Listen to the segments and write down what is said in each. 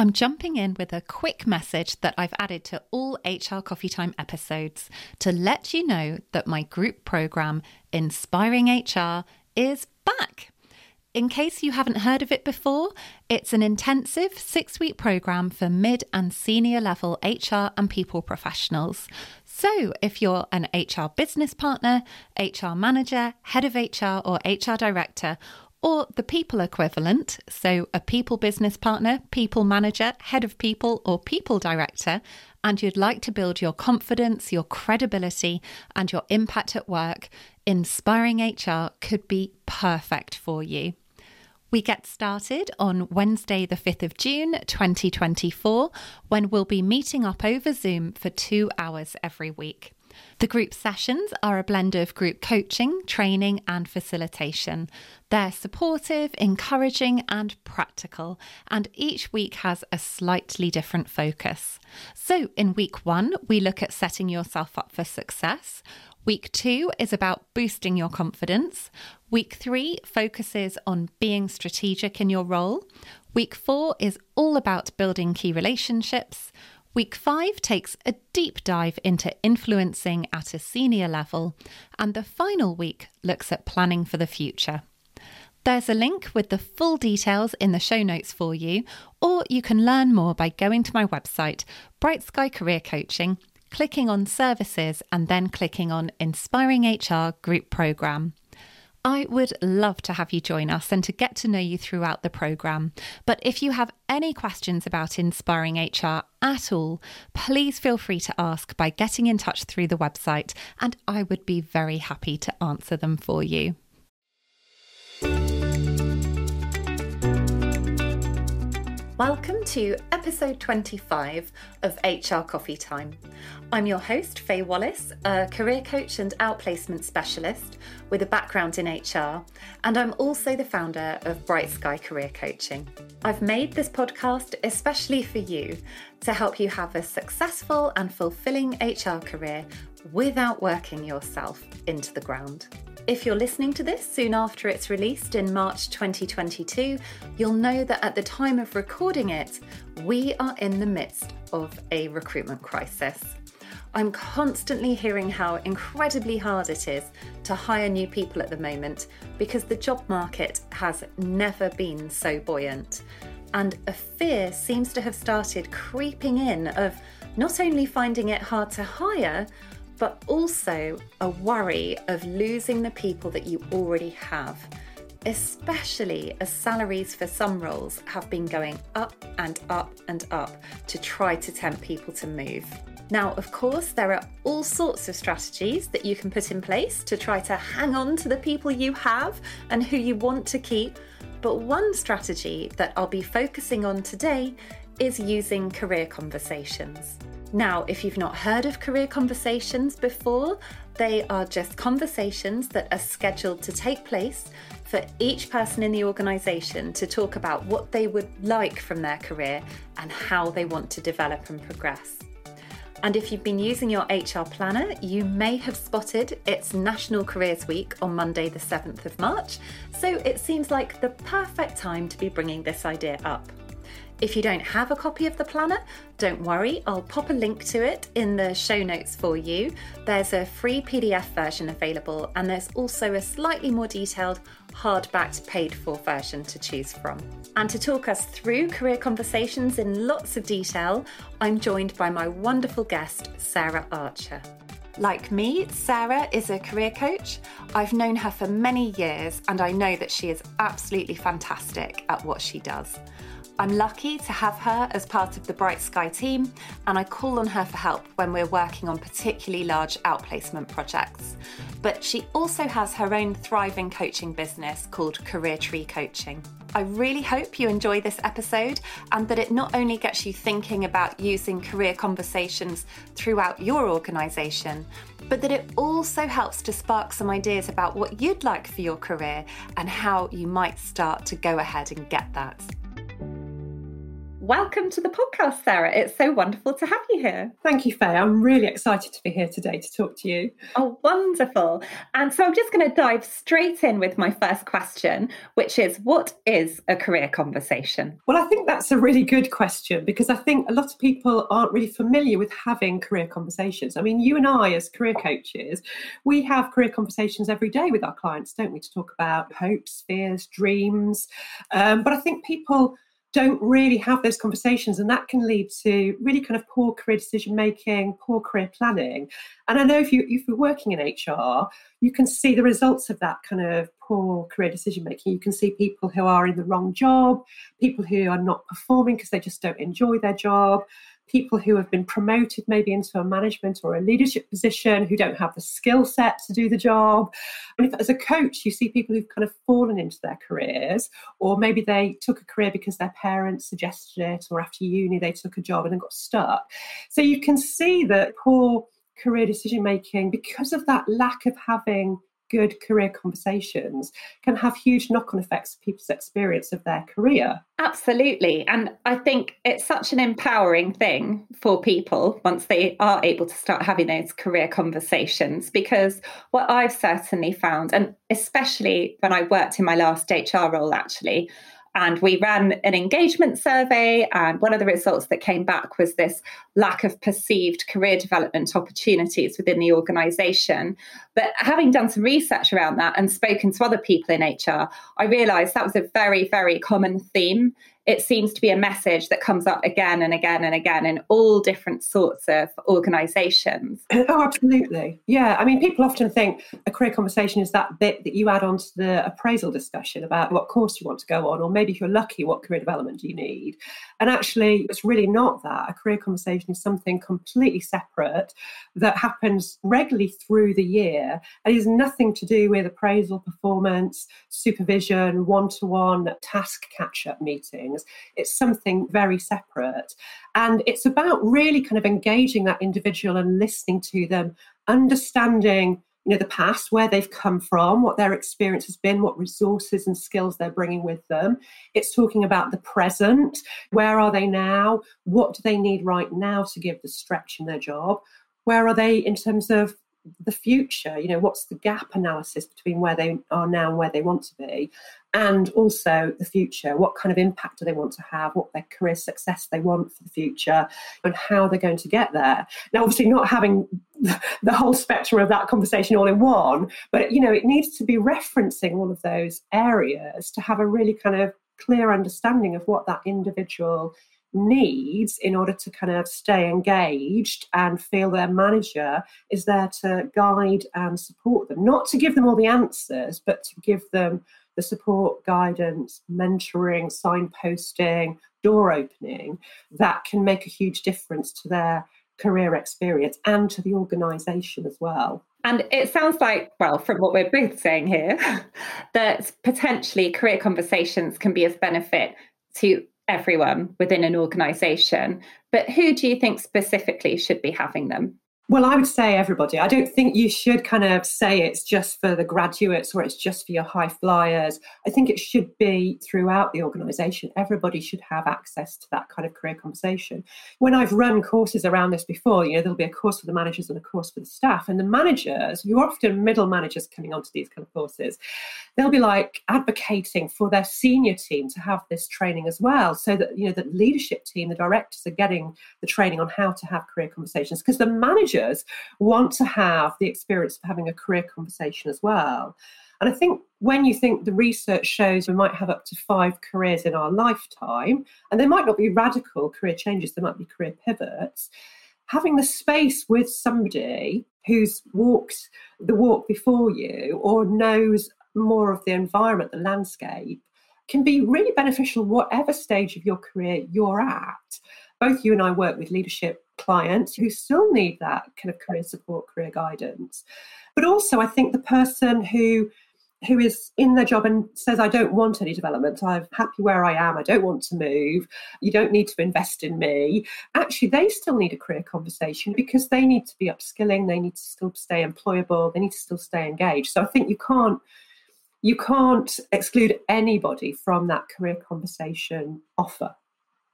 I'm jumping in with a quick message that I've added to all HR Coffee Time episodes to let you know that my group program, Inspiring HR, is back. In case you haven't heard of it before, it's an intensive six week program for mid and senior level HR and people professionals. So, if you're an HR business partner, HR manager, head of HR, or HR director, or the people equivalent, so a people business partner, people manager, head of people, or people director, and you'd like to build your confidence, your credibility, and your impact at work, Inspiring HR could be perfect for you. We get started on Wednesday, the 5th of June 2024, when we'll be meeting up over Zoom for two hours every week. The group sessions are a blend of group coaching, training, and facilitation. They're supportive, encouraging, and practical, and each week has a slightly different focus. So, in week one, we look at setting yourself up for success. Week two is about boosting your confidence. Week three focuses on being strategic in your role. Week four is all about building key relationships. Week five takes a deep dive into influencing at a senior level, and the final week looks at planning for the future. There's a link with the full details in the show notes for you, or you can learn more by going to my website, Bright Sky Career Coaching, clicking on Services, and then clicking on Inspiring HR Group Programme. I would love to have you join us and to get to know you throughout the programme. But if you have any questions about Inspiring HR at all, please feel free to ask by getting in touch through the website, and I would be very happy to answer them for you. Welcome to episode 25 of HR Coffee Time. I'm your host, Faye Wallace, a career coach and outplacement specialist with a background in HR, and I'm also the founder of Bright Sky Career Coaching. I've made this podcast especially for you to help you have a successful and fulfilling HR career without working yourself into the ground. If you're listening to this soon after it's released in March 2022, you'll know that at the time of recording it, we are in the midst of a recruitment crisis. I'm constantly hearing how incredibly hard it is to hire new people at the moment because the job market has never been so buoyant. And a fear seems to have started creeping in of not only finding it hard to hire, but also a worry of losing the people that you already have, especially as salaries for some roles have been going up and up and up to try to tempt people to move. Now, of course, there are all sorts of strategies that you can put in place to try to hang on to the people you have and who you want to keep. But one strategy that I'll be focusing on today is using career conversations. Now, if you've not heard of career conversations before, they are just conversations that are scheduled to take place for each person in the organisation to talk about what they would like from their career and how they want to develop and progress. And if you've been using your HR planner, you may have spotted it's National Careers Week on Monday, the 7th of March, so it seems like the perfect time to be bringing this idea up. If you don't have a copy of the planner, don't worry, I'll pop a link to it in the show notes for you. There's a free PDF version available, and there's also a slightly more detailed hardbacked paid for version to choose from. And to talk us through career conversations in lots of detail, I'm joined by my wonderful guest, Sarah Archer. Like me, Sarah is a career coach. I've known her for many years and I know that she is absolutely fantastic at what she does. I'm lucky to have her as part of the Bright Sky team, and I call on her for help when we're working on particularly large outplacement projects. But she also has her own thriving coaching business called Career Tree Coaching. I really hope you enjoy this episode and that it not only gets you thinking about using career conversations throughout your organisation, but that it also helps to spark some ideas about what you'd like for your career and how you might start to go ahead and get that. Welcome to the podcast, Sarah. It's so wonderful to have you here. Thank you, Faye. I'm really excited to be here today to talk to you. Oh, wonderful. And so I'm just going to dive straight in with my first question, which is what is a career conversation? Well, I think that's a really good question because I think a lot of people aren't really familiar with having career conversations. I mean, you and I, as career coaches, we have career conversations every day with our clients, don't we, to talk about hopes, fears, dreams. Um, but I think people don't really have those conversations and that can lead to really kind of poor career decision making poor career planning. And i know if you if you're working in hr you can see the results of that kind of poor career decision making. You can see people who are in the wrong job people who are not performing because they just don't enjoy their job people who have been promoted maybe into a management or a leadership position who don't have the skill set to do the job. And if as a coach you see people who've kind of fallen into their careers, or maybe they took a career because their parents suggested it, or after uni they took a job and then got stuck. So you can see that poor career decision making because of that lack of having good career conversations can have huge knock on effects of people's experience of their career. Absolutely. And I think it's such an empowering thing for people once they are able to start having those career conversations. Because what I've certainly found, and especially when I worked in my last HR role, actually, and we ran an engagement survey. And one of the results that came back was this lack of perceived career development opportunities within the organization. But having done some research around that and spoken to other people in HR, I realized that was a very, very common theme it seems to be a message that comes up again and again and again in all different sorts of organizations. Oh, absolutely. Yeah. I mean, people often think a career conversation is that bit that you add on to the appraisal discussion about what course you want to go on, or maybe if you're lucky, what career development do you need. And actually, it's really not that. A career conversation is something completely separate that happens regularly through the year and is nothing to do with appraisal, performance, supervision, one to one task catch up meetings things. It's something very separate. And it's about really kind of engaging that individual and listening to them, understanding you know the past where they've come from what their experience has been what resources and skills they're bringing with them it's talking about the present where are they now what do they need right now to give the stretch in their job where are they in terms of the future you know what's the gap analysis between where they are now and where they want to be? And also the future what kind of impact do they want to have? What their career success they want for the future? And how they're going to get there? Now obviously not having the whole spectrum of that conversation all in one but you know it needs to be referencing all of those areas to have a really kind of clear understanding of what that individual needs in order to kind of stay engaged and feel their manager is there to guide and support them. Not to give them all the answers, but to give them the support, guidance, mentoring, signposting, door opening that can make a huge difference to their career experience and to the organisation as well. And it sounds like, well, from what we're both saying here, that potentially career conversations can be of benefit to everyone within an organization. But who do you think specifically should be having them? Well, I would say everybody. I don't think you should kind of say it's just for the graduates or it's just for your high flyers. I think it should be throughout the organisation. Everybody should have access to that kind of career conversation. When I've run courses around this before, you know, there'll be a course for the managers and a course for the staff. And the managers, who are often middle managers coming onto these kind of courses, they'll be like advocating for their senior team to have this training as well. So that, you know, the leadership team, the directors are getting the training on how to have career conversations because the manager want to have the experience of having a career conversation as well. And I think when you think the research shows we might have up to five careers in our lifetime, and they might not be radical career changes, they might be career pivots, having the space with somebody who's walked the walk before you or knows more of the environment, the landscape, can be really beneficial whatever stage of your career you're at. Both you and I work with leadership clients who still need that kind of career support, career guidance. But also, I think the person who who is in their job and says, I don't want any development, I'm happy where I am, I don't want to move, you don't need to invest in me. Actually, they still need a career conversation because they need to be upskilling, they need to still stay employable, they need to still stay engaged. So I think you can't you can't exclude anybody from that career conversation offer.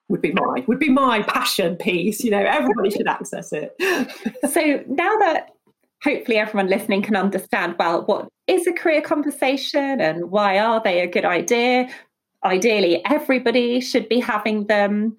Would be my would be my passion piece you know everybody should access it. So now that hopefully everyone listening can understand well what is a career conversation and why are they a good idea? Ideally everybody should be having them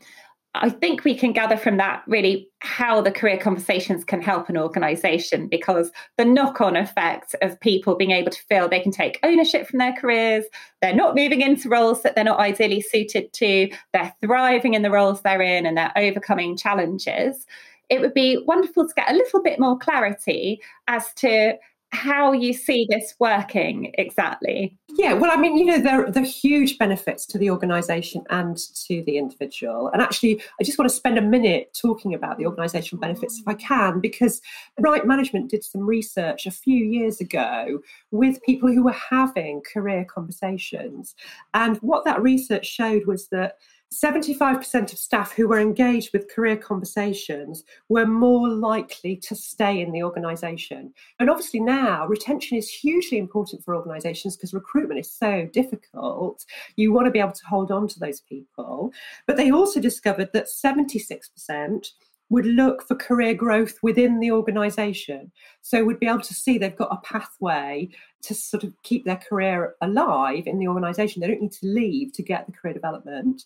I think we can gather from that really how the career conversations can help an organization because the knock on effect of people being able to feel they can take ownership from their careers, they're not moving into roles that they're not ideally suited to, they're thriving in the roles they're in, and they're overcoming challenges. It would be wonderful to get a little bit more clarity as to how you see this working exactly. Yeah, well, I mean, you know, there, there are huge benefits to the organisation and to the individual. And actually, I just want to spend a minute talking about the organisational benefits if I can, because Right Management did some research a few years ago with people who were having career conversations. And what that research showed was that 75% of staff who were engaged with career conversations were more likely to stay in the organisation. And obviously, now retention is hugely important for organisations because recruitment is so difficult. You want to be able to hold on to those people. But they also discovered that 76% would look for career growth within the organization. So would be able to see they've got a pathway to sort of keep their career alive in the organization. They don't need to leave to get the career development.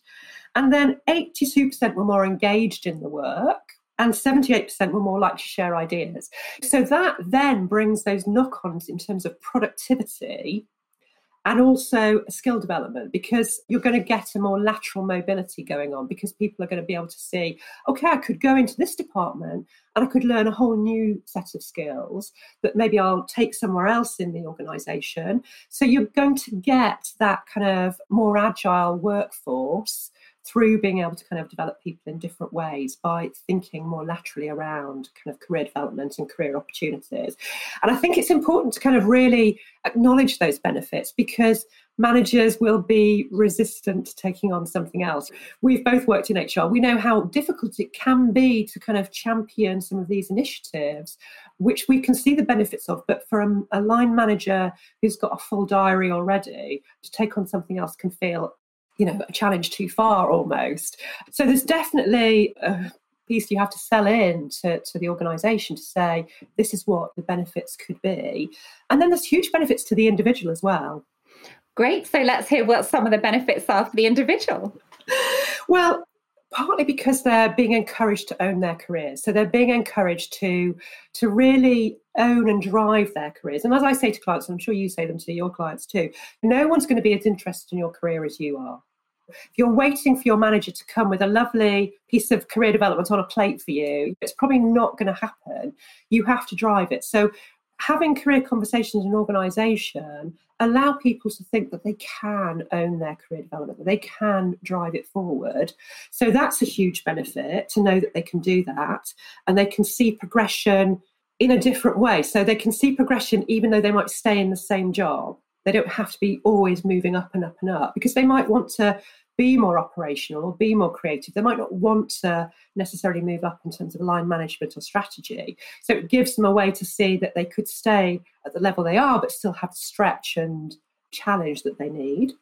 And then 82% were more engaged in the work. And 78% were more likely to share ideas. So that then brings those knock ons in terms of productivity and also skill development because you're going to get a more lateral mobility going on because people are going to be able to see okay i could go into this department and i could learn a whole new set of skills that maybe i'll take somewhere else in the organization. So you're going to get that kind of more agile workforce through being able to kind of develop people in different ways by thinking more laterally around kind of career development and career opportunities. And I think it's important to kind of really acknowledge those benefits because managers will be resistant to taking on something else. We've both worked in HR. We know how difficult it can be to kind of champion some of these initiatives, which we can see the benefits of. But for a, a line manager who's got a full diary already, to take on something else can feel you know a challenge too far almost. So there's definitely a piece you have to sell in to, to the organization to say this is what the benefits could be. And then there's huge benefits to the individual as well. Great. So let's hear what some of the benefits are for the individual. Well partly because they're being encouraged to own their careers. So they're being encouraged to to really own and drive their careers. And as i say to clients and i'm sure you say them to your clients too no one's going to be as interested in your career as you are if you're waiting for your manager to come with a lovely piece of career development on a plate for you, it's probably not going to happen. You have to drive it. So, having career conversations in an organization allow people to think that they can own their career development, that they can drive it forward. So that's a huge benefit to know that they can do that and they can see progression in a different way. So they can see progression even though they might stay in the same job. They don't have to be always moving up and up and up because they might want to be more operational or be more creative. They might not want to necessarily move up in terms of line management or strategy. So it gives them a way to see that they could stay at the level they are, but still have stretch and challenge that they need.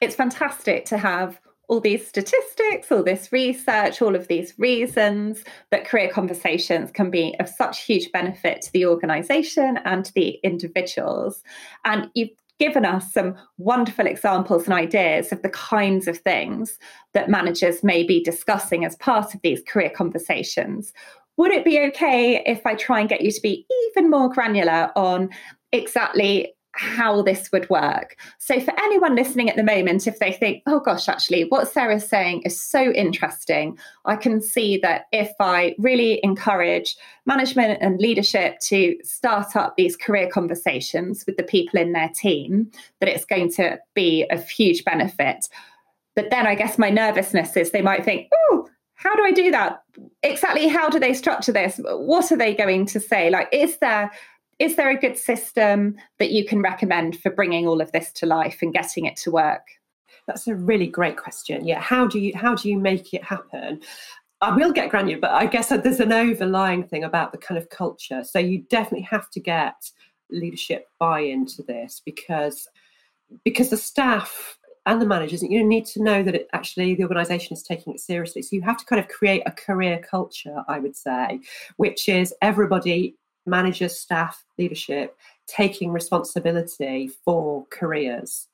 It's fantastic to have all these statistics, all this research, all of these reasons that career conversations can be of such huge benefit to the organization and to the individuals. And you've given us some wonderful examples and ideas of the kinds of things that managers may be discussing as part of these career conversations. Would it be okay if I try and get you to be even more granular on exactly how this would work. So, for anyone listening at the moment, if they think, oh gosh, actually, what Sarah's saying is so interesting, I can see that if I really encourage management and leadership to start up these career conversations with the people in their team, that it's going to be of huge benefit. But then I guess my nervousness is they might think, oh, how do I do that? Exactly how do they structure this? What are they going to say? Like, is there is there a good system that you can recommend for bringing all of this to life and getting it to work? That's a really great question. Yeah, how do you how do you make it happen? I will get granular, but I guess there's an overlying thing about the kind of culture. So you definitely have to get leadership buy into this because because the staff and the managers you need to know that it actually the organization is taking it seriously so you have to kind of create a career culture i would say which is everybody managers staff leadership taking responsibility for careers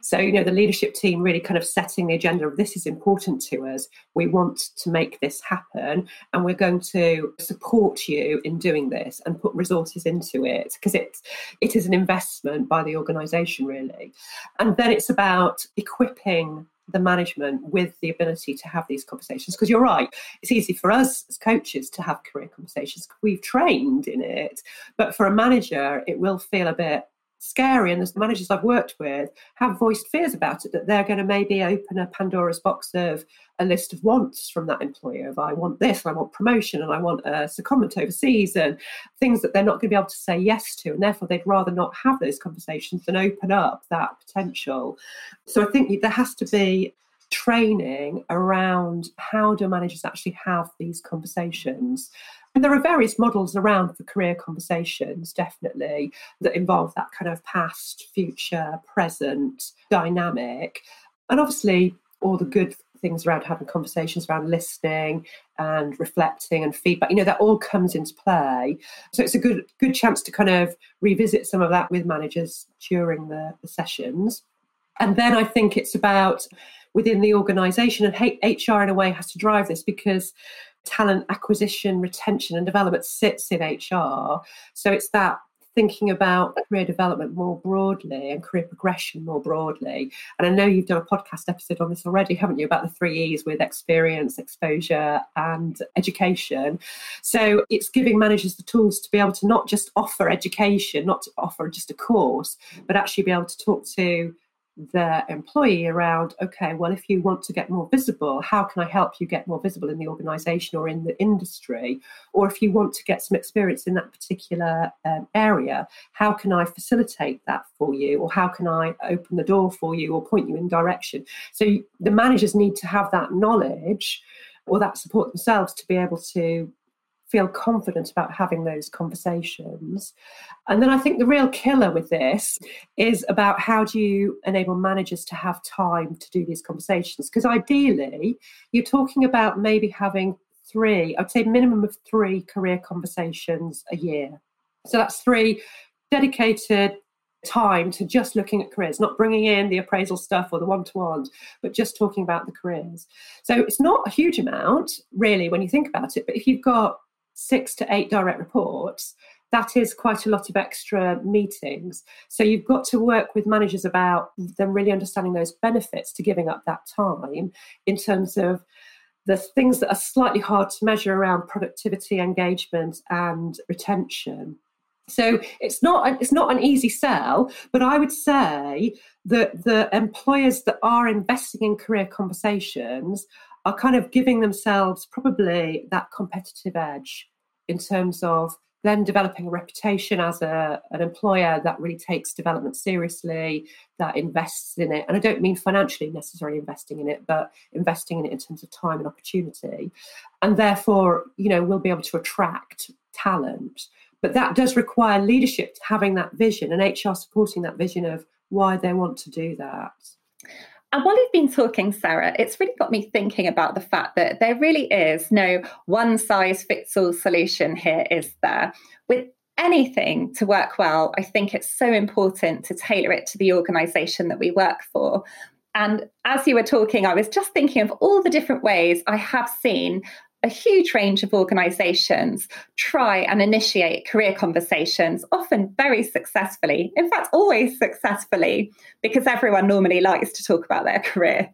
so, you know, the leadership team really kind of setting the agenda of this is important to us. We want to make this happen and we're going to support you in doing this and put resources into it because it, it is an investment by the organisation, really. And then it's about equipping the management with the ability to have these conversations. Because you're right it's easy for us as coaches to have career conversations we've trained in it but for a manager it will feel a bit scary and the managers I've worked with have voiced fears about it that they're going to maybe open a Pandora's box of a list of wants from that employer of I want this, and I want promotion, and I want a secondment overseas, and things that they're not going to be able to say yes to, and therefore they'd rather not have those conversations than open up that potential. So I think there has to be training around how do managers actually have these conversations and there are various models around for career conversations, definitely, that involve that kind of past, future, present dynamic. And obviously, all the good things around having conversations around listening and reflecting and feedback you know that all comes into play so it's a good good chance to kind of revisit some of that with managers during the, the sessions and then i think it's about within the organization and hr in a way has to drive this because talent acquisition, retention, and development sits in HR. So it's that thinking about career development more broadly and career progression more broadly. And I know you've done a podcast episode on this already, haven't you, about the three E's with experience, exposure, and education. So it's giving managers the tools to be able to not just offer education, not to offer just a course, but actually be able to talk to the employee around okay well if you want to get more visible how can i help you get more visible in the organization or in the industry? Or if you want to get some experience in that particular um, area how can i facilitate that for you? Or how can i open the door for you or point you in direction? So the managers need to have that knowledge or that support themselves to be able to feel confident about having those conversations. And then I think the real killer with this is about how do you enable managers to have time to do these conversations? Because ideally, you're talking about maybe having three, I'd say minimum of three career conversations a year. So that's three dedicated time to just looking at careers, not bringing in the appraisal stuff or the one to ones, but just talking about the careers. So it's not a huge amount, really, when you think about it. But if you've got six to eight direct reports, that is quite a lot of extra meetings. So you've got to work with managers about them really understanding those benefits to giving up that time in terms of the things that are slightly hard to measure around productivity, engagement, and retention. So it's not it's not an easy sell, but I would say that the employers that are investing in career conversations are kind of giving themselves probably that competitive edge in terms of then developing a reputation as a, an employer that really takes development seriously, that invests in it. And I don't mean financially necessarily investing in it, but investing in it in terms of time and opportunity. And therefore, you know, we'll be able to attract talent. But that does require leadership having that vision and HR supporting that vision of why they want to do that. And while you've been talking, Sarah, it's really got me thinking about the fact that there really is no one size fits all solution here, is there? With anything to work well, I think it's so important to tailor it to the organisation that we work for. And as you were talking, I was just thinking of all the different ways I have seen a huge range of organizations try and initiate career conversations, often very successfully. In fact, always successfully, because everyone normally likes to talk about their career.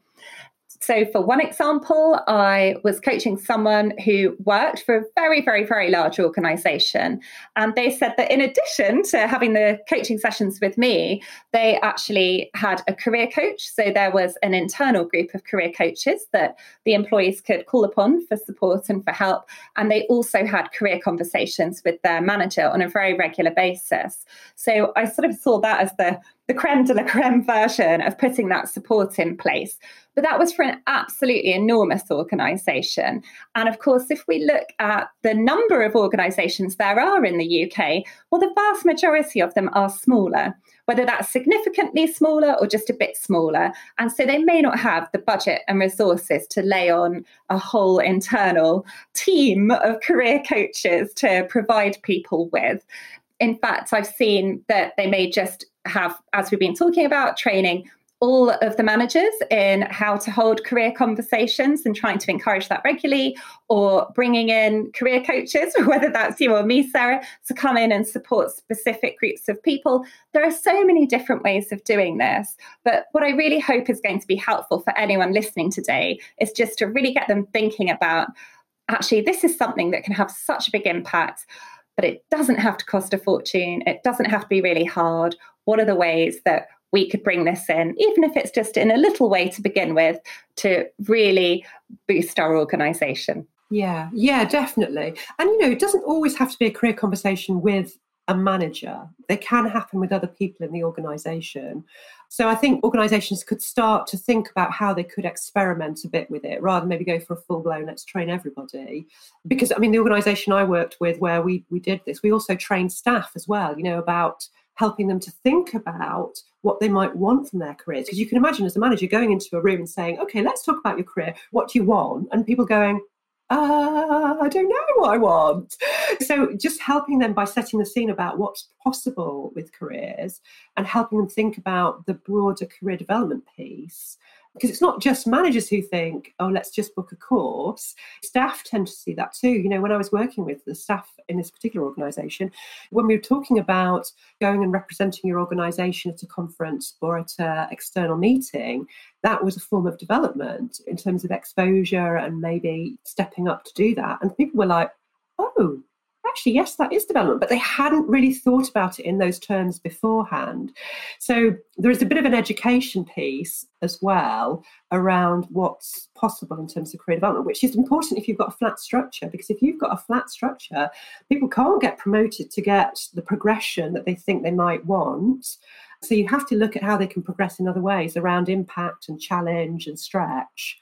So, for one example, I was coaching someone who worked for a very, very, very large organization. And they said that in addition to having the coaching sessions with me, they actually had a career coach. So, there was an internal group of career coaches that the employees could call upon for support and for help. And they also had career conversations with their manager on a very regular basis. So, I sort of saw that as the the creme de la creme version of putting that support in place. But that was for an absolutely enormous organisation. And of course, if we look at the number of organisations there are in the UK, well, the vast majority of them are smaller whether that's significantly smaller or just a bit smaller. And so they may not have the budget and resources to lay on a whole internal team of career coaches to provide people with. In fact, I've seen that they may just have, as we've been talking about, training all of the managers in how to hold career conversations and trying to encourage that regularly, or bringing in career coaches, whether that's you or me, Sarah, to come in and support specific groups of people. There are so many different ways of doing this. But what I really hope is going to be helpful for anyone listening today is just to really get them thinking about actually, this is something that can have such a big impact but it doesn't have to cost a fortune. It doesn't have to be really hard. What are the ways that we could bring this in, even if it's just in a little way to begin with, to really boost our organization. Yeah, yeah, definitely. And you know, it doesn't always have to be a career conversation with a manager. They can happen with other people in the organization. So I think organizations could start to think about how they could experiment a bit with it rather than maybe go for a full blown let's train everybody. Because I mean the organization I worked with where we we did this, we also trained staff as well, you know, about helping them to think about what they might want from their careers. Because you can imagine as a manager going into a room and saying, okay, let's talk about your career. What do you want? And people going, uh, I don't know what I want. So, just helping them by setting the scene about what's possible with careers and helping them think about the broader career development piece because it's not just managers who think, oh, let's just book a course. Staff tend to see that too. You know, when I was working with the staff in this particular organisation, when we were talking about going and representing your organisation at a conference or at an external meeting, that was a form of development in terms of exposure and maybe stepping up to do that. And people were like, oh, actually, yes, that is development, but they hadn't really thought about it in those terms beforehand. So there is a bit of an education piece as well around what's possible in terms of career development, which is important if you've got a flat structure, because if you've got a flat structure, people can't get promoted to get the progression that they think they might want. So you have to look at how they can progress in other ways around impact and challenge and stretch.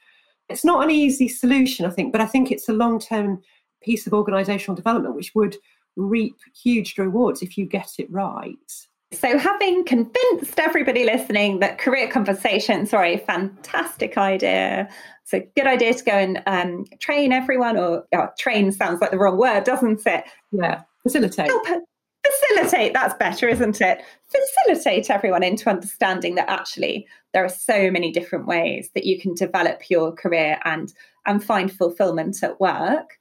It's not an easy solution, I think, but I think it's a long term piece of organizational development which would reap huge rewards if you get it right. So, having convinced everybody listening that career conversations are a fantastic idea, it's a good idea to go and um, train everyone, or oh, train sounds like the wrong word, doesn't it? Yeah, facilitate. Help, facilitate, that's better, isn't it? Facilitate everyone into understanding that actually there are so many different ways that you can develop your career and, and find fulfillment at work.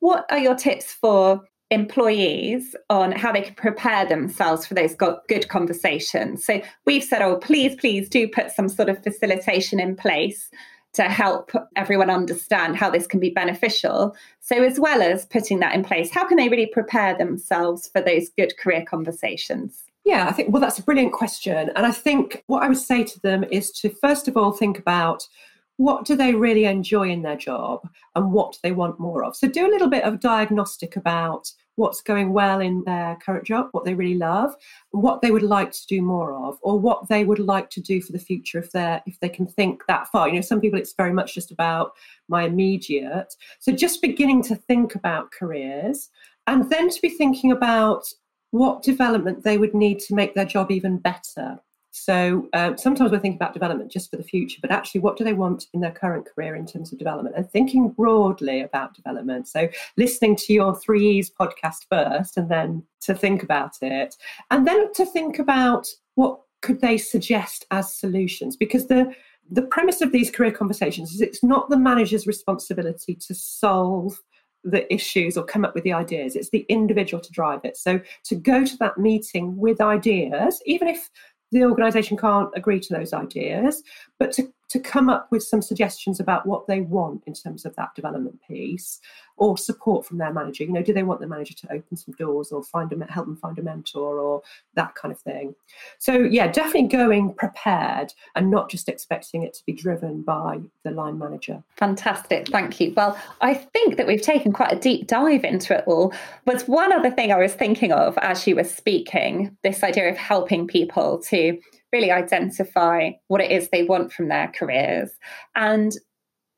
What are your tips for employees on how they can prepare themselves for those good conversations? So we've said, oh, please, please do put some sort of facilitation in place to help everyone understand how this can be beneficial. So, as well as putting that in place, how can they really prepare themselves for those good career conversations? Yeah, I think, well, that's a brilliant question. And I think what I would say to them is to first of all think about what do they really enjoy in their job and what do they want more of? So do a little bit of diagnostic about what's going well in their current job, what they really love, what they would like to do more of, or what they would like to do for the future if they're if they can think that far. You know, some people it's very much just about my immediate. So just beginning to think about careers and then to be thinking about what development they would need to make their job even better. So um, sometimes we're thinking about development just for the future, but actually, what do they want in their current career in terms of development and thinking broadly about development? So listening to your three E's podcast first and then to think about it, and then to think about what could they suggest as solutions because the the premise of these career conversations is it's not the manager's responsibility to solve the issues or come up with the ideas. It's the individual to drive it. So to go to that meeting with ideas, even if the organisation can't agree to those ideas, but to, to come up with some suggestions about what they want in terms of that development piece or support from their manager. You know, do they want the manager to open some doors or find a help them find a mentor or that kind of thing? So yeah, definitely going prepared and not just expecting it to be driven by the line manager. Fantastic, thank you. Well, I think that we've taken quite a deep dive into it all. But one other thing I was thinking of as you were speaking, this idea of helping people to really identify what it is they want from their careers. And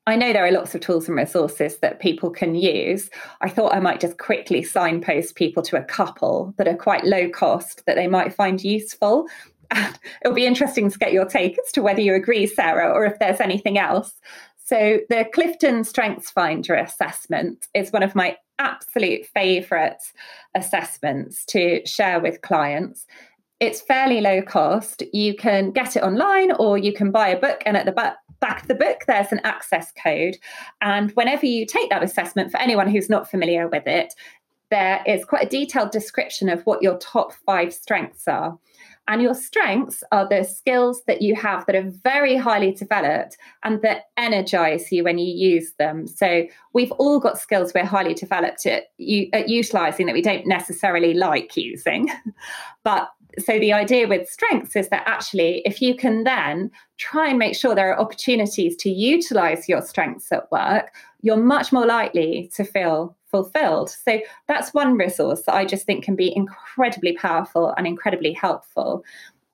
I know there are lots of tools and resources that people can use. I thought I might just quickly signpost people to a couple that are quite low cost that they might find useful. And it'll be interesting to get your take as to whether you agree, Sarah, or if there's anything else. So, the Clifton Strengths Finder assessment is one of my absolute favourite assessments to share with clients. It's fairly low cost. You can get it online or you can buy a book, and at the back, back of the book, there's an access code. And whenever you take that assessment, for anyone who's not familiar with it, there is quite a detailed description of what your top five strengths are. And your strengths are the skills that you have that are very highly developed and that energize you when you use them. So we've all got skills we're highly developed at, at utilizing that we don't necessarily like using. but so the idea with strengths is that actually if you can then try and make sure there are opportunities to utilize your strengths at work you're much more likely to feel fulfilled. So that's one resource that I just think can be incredibly powerful and incredibly helpful.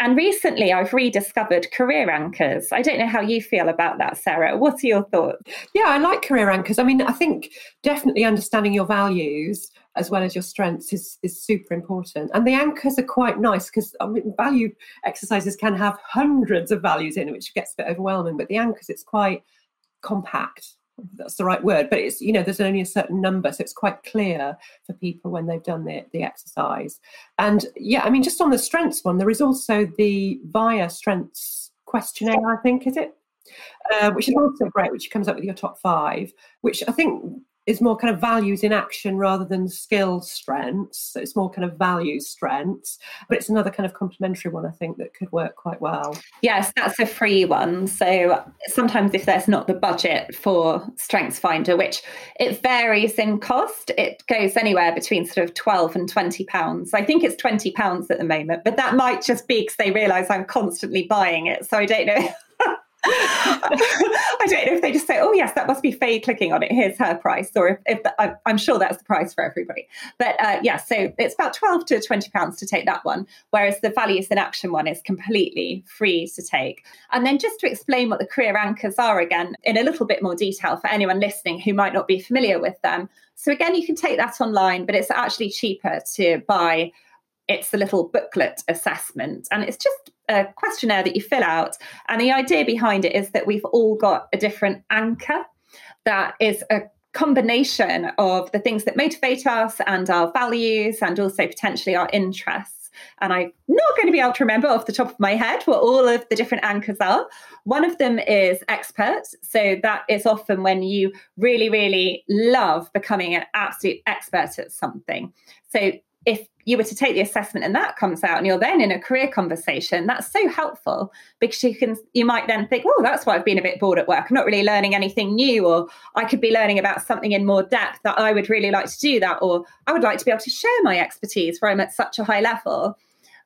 And recently, I've rediscovered career anchors. I don't know how you feel about that, Sarah. What are your thoughts? Yeah, I like career anchors. I mean, I think definitely understanding your values as well as your strengths is, is super important. And the anchors are quite nice because I mean, value exercises can have hundreds of values in it, which gets a bit overwhelming. But the anchors, it's quite compact that's the right word, but it's you know there's only a certain number, so it's quite clear for people when they've done the the exercise. And yeah, I mean, just on the strengths one, there is also the VIA strengths questionnaire. I think is it, uh, which is also great, which comes up with your top five, which I think is more kind of values in action rather than skill strengths. So it's more kind of values strengths, but it's another kind of complementary one I think that could work quite well. Yes, that's a free one. So sometimes if there's not the budget for Strengths Finder, which it varies in cost, it goes anywhere between sort of 12 and 20 pounds. I think it's 20 pounds at the moment, but that might just be because they realize I'm constantly buying it. So I don't know I don't know if they just say, "Oh yes, that must be Faye clicking on it. Here's her price," or if, if the, I, am sure that's the price for everybody. But uh, yeah, so it's about twelve to twenty pounds to take that one, whereas the values in action one is completely free to take. And then just to explain what the career anchors are again in a little bit more detail for anyone listening who might not be familiar with them. So again, you can take that online, but it's actually cheaper to buy it's the little booklet assessment and it's just a questionnaire that you fill out and the idea behind it is that we've all got a different anchor that is a combination of the things that motivate us and our values and also potentially our interests. And i'm not going to be able to remember off the top of my head what all of the different anchors are. One of them is expert so that is often when you really really love becoming an absolute expert at something. So if you were to take the assessment and that comes out and you're then in a career conversation that's so helpful because you can you might then think oh that's why i've been a bit bored at work i'm not really learning anything new or i could be learning about something in more depth that i would really like to do that or i would like to be able to share my expertise where i'm at such a high level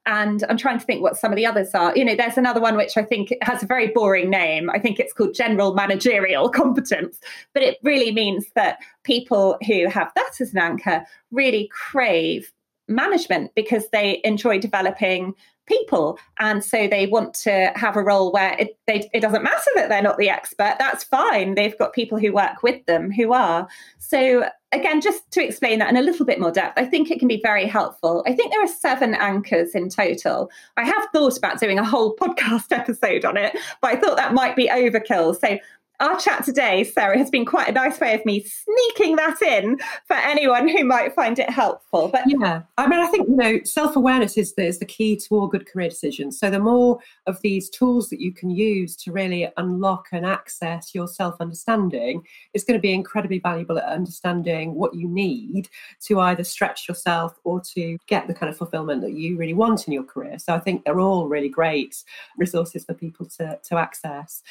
and I'm trying to think what some of the others are. You know, there's another one which I think has a very boring name. I think it's called general managerial competence, but it really means that people who have that as an anchor really crave management because they enjoy developing people. And so they want to have a role where it, they, it doesn't matter that they're not the expert. That's fine. They've got people who work with them who are. So again just to explain that in a little bit more depth i think it can be very helpful. I think there are seven anchors in total. I have thought about doing a whole podcast episode on it but i thought that might be overkill. So our chat today, Sarah, has been quite a nice way of me sneaking that in for anyone who might find it helpful. But yeah, I mean, I think you know, self awareness is the, is the key to all good career decisions. So the more of these tools that you can use to really unlock and access your self understanding is going to be incredibly valuable at understanding what you need to either stretch yourself or to get the kind of fulfillment that you really want in your career. So I think they're all really great resources for people to to access.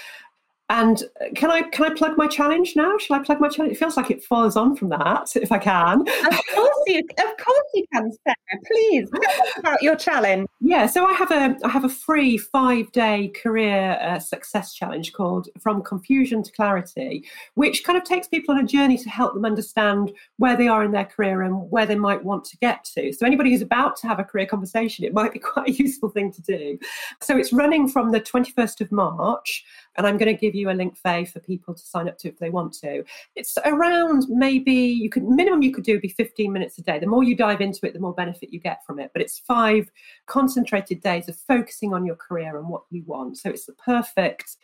And can I can I plug my challenge now? Shall I plug my challenge? It feels like it follows on from that, if I can. Of course you, of course you can, Sarah. Please tell us about your challenge. Yeah, so I have a I have a free five day career uh, success challenge called From Confusion to Clarity, which kind of takes people on a journey to help them understand where they are in their career and where they might want to get to. So anybody who's about to have a career conversation, it might be quite a useful thing to do. So it's running from the 21st of March and I'm going to give you a link, Faye, for people to sign up to if they want to. It's around maybe you could minimum you could do be 15 minutes a day. The more you dive into it, the more benefit you get from it. But it's five concentrated days of focusing on your career and what you want. So it's the perfect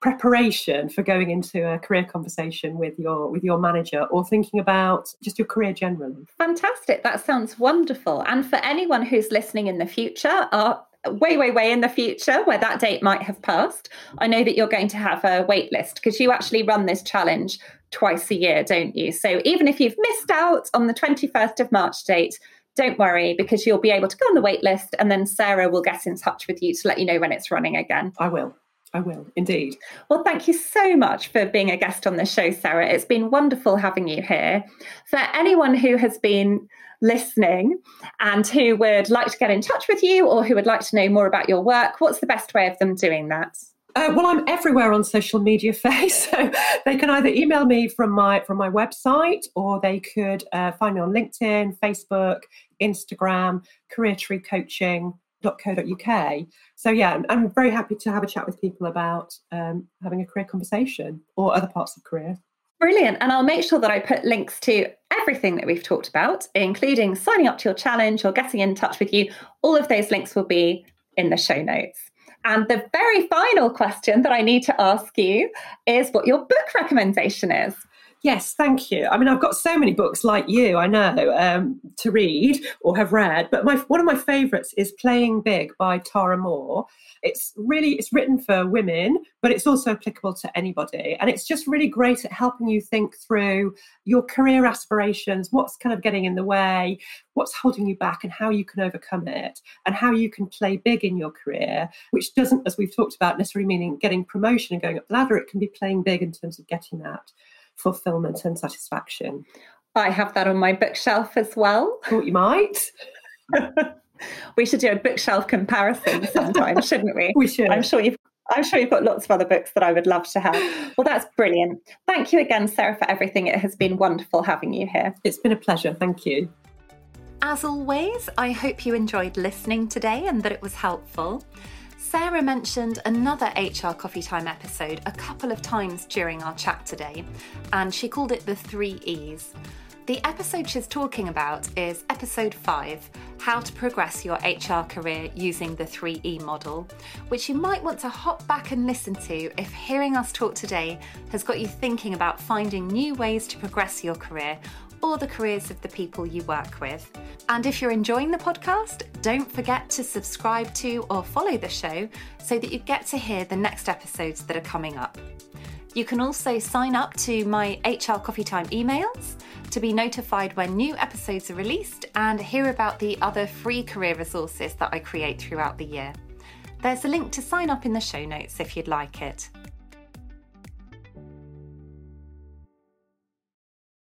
preparation for going into a career conversation with your with your manager or thinking about just your career generally fantastic that sounds wonderful and for anyone who's listening in the future our way, way, way in the future where that date might have passed, I know that you're going to have a wait list because you actually run this challenge twice a year, don't you? So even if you've missed out on the 21st of March date, don't worry because you'll be able to go on the wait list and then Sarah will get in touch with you to let you know when it's running again. I will. I will, indeed. Well, thank you so much for being a guest on the show, Sarah. It's been wonderful having you here. For anyone who has been listening and who would like to get in touch with you or who would like to know more about your work, what's the best way of them doing that? Uh, well, I'm everywhere on social media, Faye. So they can either email me from my from my website, or they could uh, find me on LinkedIn, Facebook, Instagram, Career Tree Coaching uk. So yeah, I'm very happy to have a chat with people about um, having a career conversation or other parts of career. Brilliant. And I'll make sure that I put links to everything that we've talked about, including signing up to your challenge or getting in touch with you. All of those links will be in the show notes. And the very final question that I need to ask you is what your book recommendation is. Yes, thank you. I mean, I've got so many books like you, I know, um, to read or have read, but my one of my favourites is Playing Big by Tara Mohr. It's really it's written for women, but it's also applicable to anybody, and it's just really great at helping you think through your career aspirations, what's kind of getting in the way, what's holding you back, and how you can overcome it, and how you can play big in your career, which doesn't, as we've talked about, necessarily meaning getting promotion and going up the ladder. It can be playing big in terms of getting that fulfillment and satisfaction. I have that on my bookshelf as well. Thought you might. we should do a bookshelf comparison sometime, shouldn't we? We should. I'm sure you've I'm sure you've got lots of other books that I would love to have. Well, that's brilliant. Thank you again, Sarah, for everything. It has been wonderful having you here. It's been a pleasure. Thank you. As always, I hope you enjoyed listening today and that it was helpful. Sarah mentioned another HR Coffee Time episode a couple of times during our chat today, and she called it the three E's. The episode she's talking about is episode 5 How to Progress Your HR Career Using the 3E Model, which you might want to hop back and listen to if hearing us talk today has got you thinking about finding new ways to progress your career or the careers of the people you work with. And if you're enjoying the podcast, don't forget to subscribe to or follow the show so that you get to hear the next episodes that are coming up. You can also sign up to my HR Coffee Time emails to be notified when new episodes are released and hear about the other free career resources that I create throughout the year. There's a link to sign up in the show notes if you'd like it.